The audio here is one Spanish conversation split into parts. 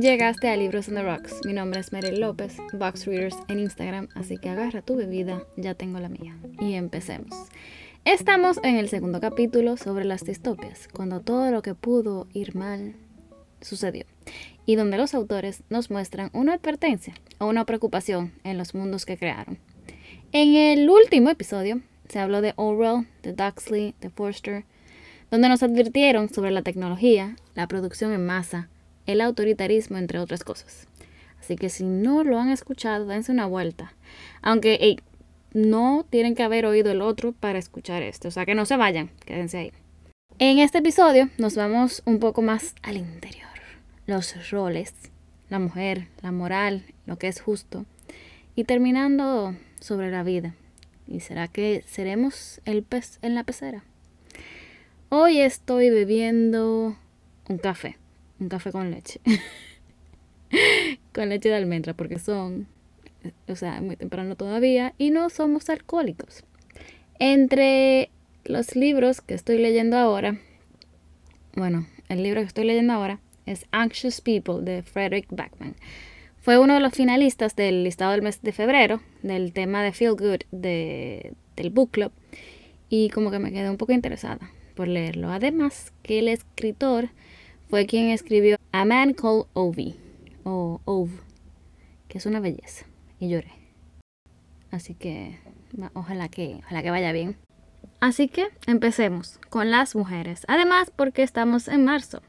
Llegaste a Libros on the Rocks. Mi nombre es Meryl López, Box Readers en Instagram, así que agarra tu bebida, ya tengo la mía. Y empecemos. Estamos en el segundo capítulo sobre las distopias, cuando todo lo que pudo ir mal sucedió, y donde los autores nos muestran una advertencia o una preocupación en los mundos que crearon. En el último episodio se habló de Orwell, de Duxley, de Forster, donde nos advirtieron sobre la tecnología, la producción en masa, el autoritarismo, entre otras cosas. Así que si no lo han escuchado, dense una vuelta. Aunque no tienen que haber oído el otro para escuchar esto. O sea que no se vayan, quédense ahí. En este episodio nos vamos un poco más al interior. Los roles, la mujer, la moral, lo que es justo. Y terminando sobre la vida. ¿Y será que seremos el pez en la pecera? Hoy estoy bebiendo un café un café con leche. con leche de almendra, porque son, o sea, muy temprano todavía y no somos alcohólicos. Entre los libros que estoy leyendo ahora, bueno, el libro que estoy leyendo ahora es Anxious People de Frederick Backman. Fue uno de los finalistas del listado del mes de febrero del tema de Feel Good de, del Book Club y como que me quedé un poco interesada por leerlo. Además que el escritor fue quien escribió A Man Called Ovi, o Ove, que es una belleza, y lloré. Así que ojalá que, ojalá que vaya bien. Así que empecemos con las mujeres. Además, porque estamos en marzo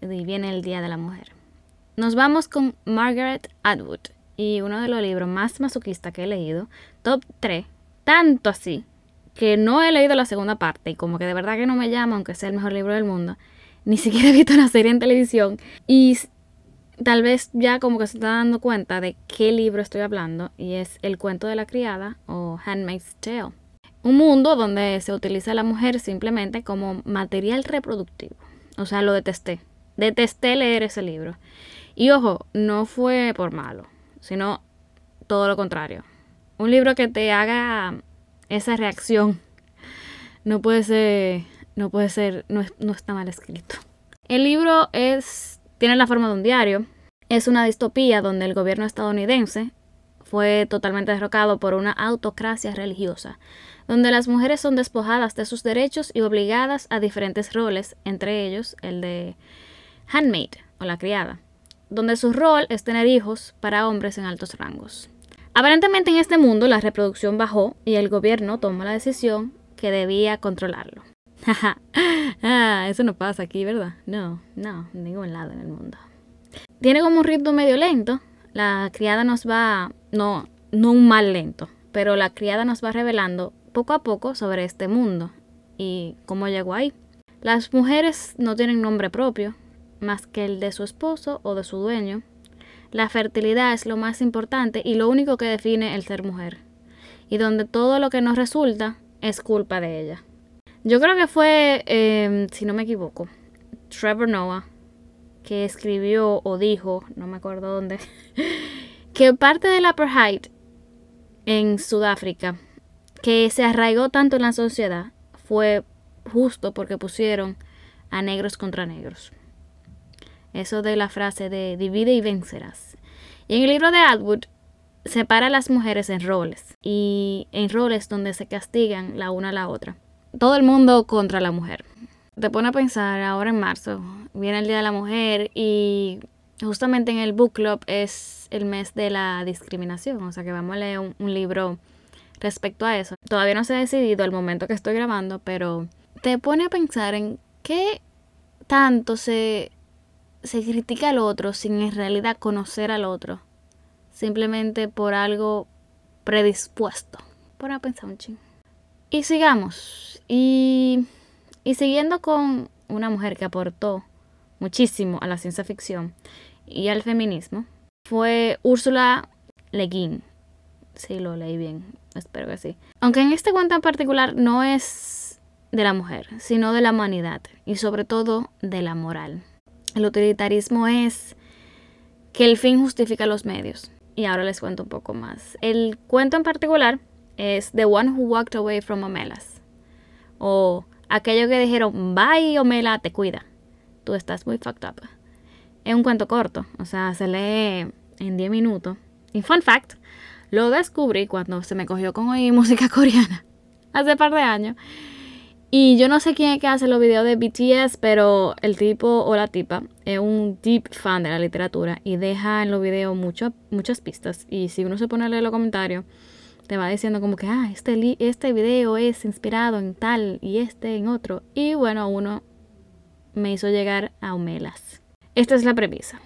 y viene el Día de la Mujer. Nos vamos con Margaret Atwood y uno de los libros más masoquistas que he leído, top 3, tanto así que no he leído la segunda parte y como que de verdad que no me llama, aunque sea el mejor libro del mundo, ni siquiera he visto una serie en televisión y tal vez ya como que se está dando cuenta de qué libro estoy hablando y es El cuento de la criada o Handmaid's Tale. Un mundo donde se utiliza a la mujer simplemente como material reproductivo. O sea, lo detesté. Detesté leer ese libro. Y ojo, no fue por malo, sino todo lo contrario. Un libro que te haga esa reacción no puede ser no puede ser, no, está mal escrito. El libro es, tiene la forma de un diario. Es una distopía donde el gobierno estadounidense fue totalmente derrocado por una autocracia religiosa, donde las mujeres son despojadas de sus derechos y obligadas a diferentes roles, entre ellos el de handmaid o la criada, donde su rol es tener hijos para hombres en altos rangos. Aparentemente en este mundo la reproducción bajó y el gobierno tomó la decisión que debía controlarlo. ah, eso no pasa aquí, ¿verdad? No, no, ningún lado en el mundo. Tiene como un ritmo medio lento. La criada nos va, no, no un mal lento, pero la criada nos va revelando poco a poco sobre este mundo y cómo llegó ahí. Las mujeres no tienen nombre propio, más que el de su esposo o de su dueño. La fertilidad es lo más importante y lo único que define el ser mujer, y donde todo lo que nos resulta es culpa de ella. Yo creo que fue, em, si no me equivoco, Trevor Noah que escribió o dijo, no me acuerdo dónde, que parte del apartheid en Sudáfrica, que se arraigó tanto en la sociedad, fue justo porque pusieron a negros contra negros. Eso de la frase de divide y vencerás. Y en el libro de Atwood separa a las mujeres en roles y en roles donde se castigan la una a la otra todo el mundo contra la mujer. Te pone a pensar, ahora en marzo viene el Día de la Mujer y justamente en el book club es el mes de la discriminación, o sea que vamos a leer un, libro respecto a eso. Todavía no se ha decidido el momento que estoy grabando, pero te pone a pensar en qué tanto se, se critica al otro sin en realidad conocer al otro, simplemente por algo predispuesto. Pone a pensar un ching. Y sigamos. Y, y siguiendo con una mujer que aportó muchísimo a la ciencia ficción y al feminismo, fue Úrsula Le Guin. Sí, lo leí bien, espero que sí. Aunque en este cuento en particular no es de la mujer, sino de la humanidad y sobre todo de la moral. El utilitarismo es que el fin justifica los medios. Y ahora les cuento un poco más. El cuento en particular es The One Who Walked Away from Omelas. O aquellos que dijeron, bye Omela, te cuida. Tú estás muy fucked up. Es un cuento corto, o sea, se lee en 10 minutos. Y fun fact, lo descubrí cuando se me cogió con oír música coreana, hace par de años. Y yo no sé quién es que hace los videos de BTS, pero el tipo o la tipa es un deep fan de la literatura y deja en los videos muchas pistas. Y si uno se pone a leer los comentarios, te va diciendo como que, ah, este, este video es inspirado en tal y este en otro. Y bueno, uno me hizo llegar a Omelas. Esta es la premisa.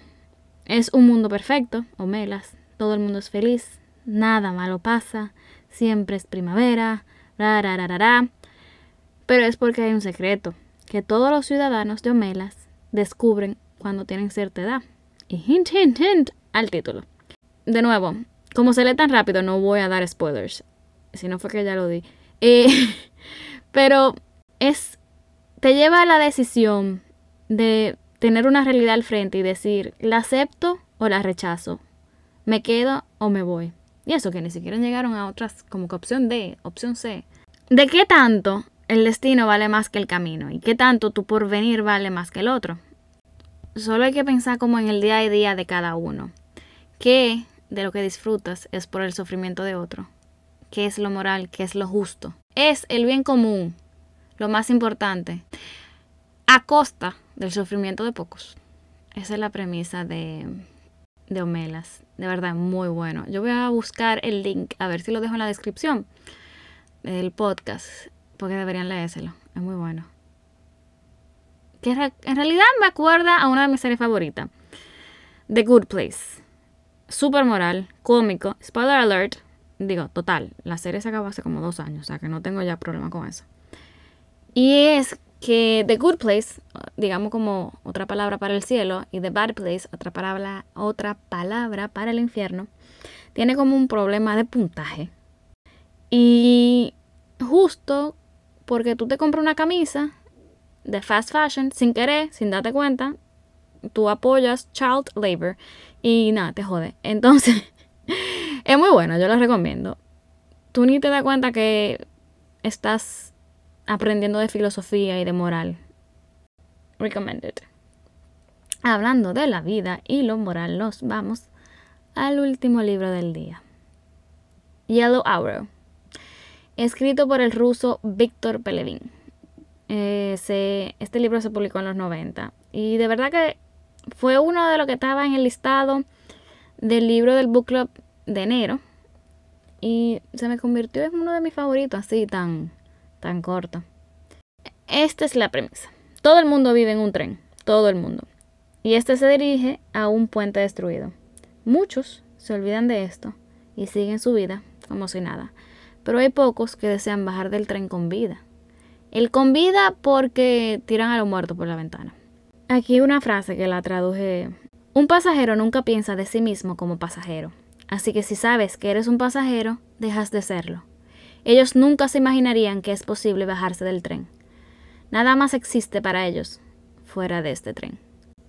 Es un mundo perfecto, Omelas. Todo el mundo es feliz, nada malo pasa, siempre es primavera, ra, ra, ra, ra, pero es porque hay un secreto que todos los ciudadanos de Omelas descubren cuando tienen cierta edad. Y hint, hint, hint al título. De nuevo, como se lee tan rápido, no voy a dar spoilers. Si no fue que ya lo di. Eh, pero es. Te lleva a la decisión de tener una realidad al frente y decir, ¿la acepto o la rechazo? ¿Me quedo o me voy? Y eso que ni siquiera llegaron a otras, como que opción D, opción C. ¿De qué tanto el destino vale más que el camino y qué tanto tu porvenir vale más que el otro. Solo hay que pensar como en el día a día de cada uno. ¿Qué de lo que disfrutas es por el sufrimiento de otro? ¿Qué es lo moral? ¿Qué es lo justo? Es el bien común, lo más importante, a costa del sufrimiento de pocos. Esa es la premisa de, de Homelas. De verdad, muy bueno. Yo voy a buscar el link, a ver si lo dejo en la descripción del podcast porque deberían leérselo. Es muy bueno. Que en realidad me acuerda a una de mis series favoritas. The Good Place. Super moral, cómico. Spoiler alert. Digo, total. La serie se acabó hace como dos años. O sea que no tengo ya problema con eso. Y es que The Good Place, digamos como otra palabra para el cielo, y The Bad Place, otra palabra, otra palabra para el infierno, tiene como un problema de puntaje. Y justo porque tú te compras una camisa de fast fashion sin querer, sin darte cuenta, tú apoyas child labor y nada, te jode. Entonces, es muy bueno, yo lo recomiendo. Tú ni te das cuenta que estás aprendiendo de filosofía y de moral. Recommended. Hablando de la vida y lo moral, nos vamos al último libro del día. Yellow Arrow escrito por el ruso Víctor Pelevin. Eh, este libro se publicó en los 90 y de verdad que fue uno de los que estaba en el listado del libro del book club de enero y se me convirtió en uno de mis favoritos así tan tan corto. Esta es la premisa. Todo el mundo vive en un tren, todo el mundo. Y este se dirige a un puente destruido. Muchos se olvidan de esto y siguen su vida como si nada pero hay pocos que desean bajar del tren con vida. El con vida porque tiran a los muertos por la ventana. Aquí una frase que la traduje. Un pasajero nunca piensa de sí mismo como pasajero. Así que si sabes que eres un pasajero, dejas de serlo. Ellos nunca se imaginarían que es posible bajarse del tren. Nada más existe para ellos fuera de este tren.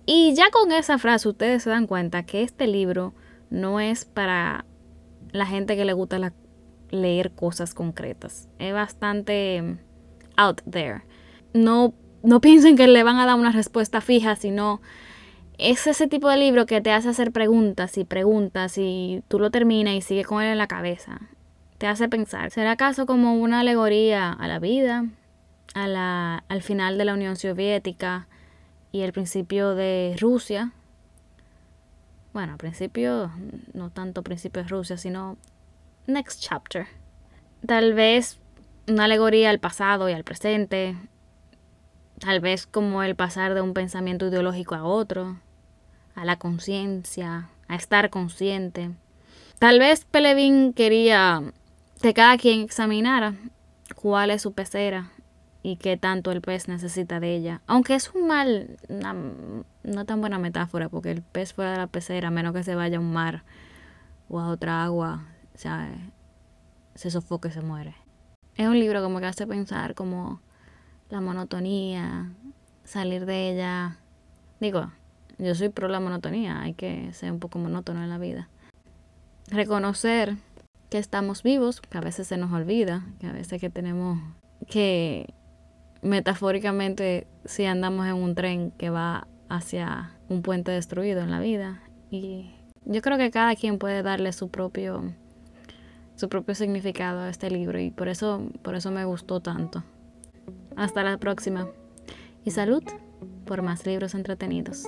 Y ya con esa frase ustedes se dan cuenta que este libro no es para la gente que le gusta leer cosas concretas. Es bastante mm, out there. No, no piensen que le van a dar una respuesta fija, sino es ese tipo de libro que te hace hacer preguntas y preguntas y tú lo terminas y sigue con él en la cabeza. Te hace pensar, ¿será acaso como una alegoría a la vida, a la, al final de la Unión Soviética y el principio de Rusia? Bueno, principio, no tanto principio de Rusia, sino next chapter. Tal vez una alegoría al pasado y al presente. Tal vez como el pasar de un pensamiento ideológico a otro, a la conciencia, a estar consciente. Tal vez Pelevin quería que cada quien examinara cuál es su pecera y qué tanto el pez necesita de ella. Aunque es un mal, no tan buena metáfora, porque el pez fuera de la pecera, a menos que se vaya a un mar o a otra agua, o sea, se sofoca y se muere. Es un libro como que hace pensar como la monotonía, salir de ella. Digo, yo soy pro la monotonía, hay que ser un poco monótono en la vida. Reconocer que estamos vivos, que a veces se nos olvida, que a veces que tenemos que metafóricamente si andamos en un tren que va hacia un puente destruido en la vida. Y yo creo que cada quien puede darle su propio su propio significado a este libro y por eso por eso me gustó tanto. Hasta la próxima. Y salud por más libros entretenidos.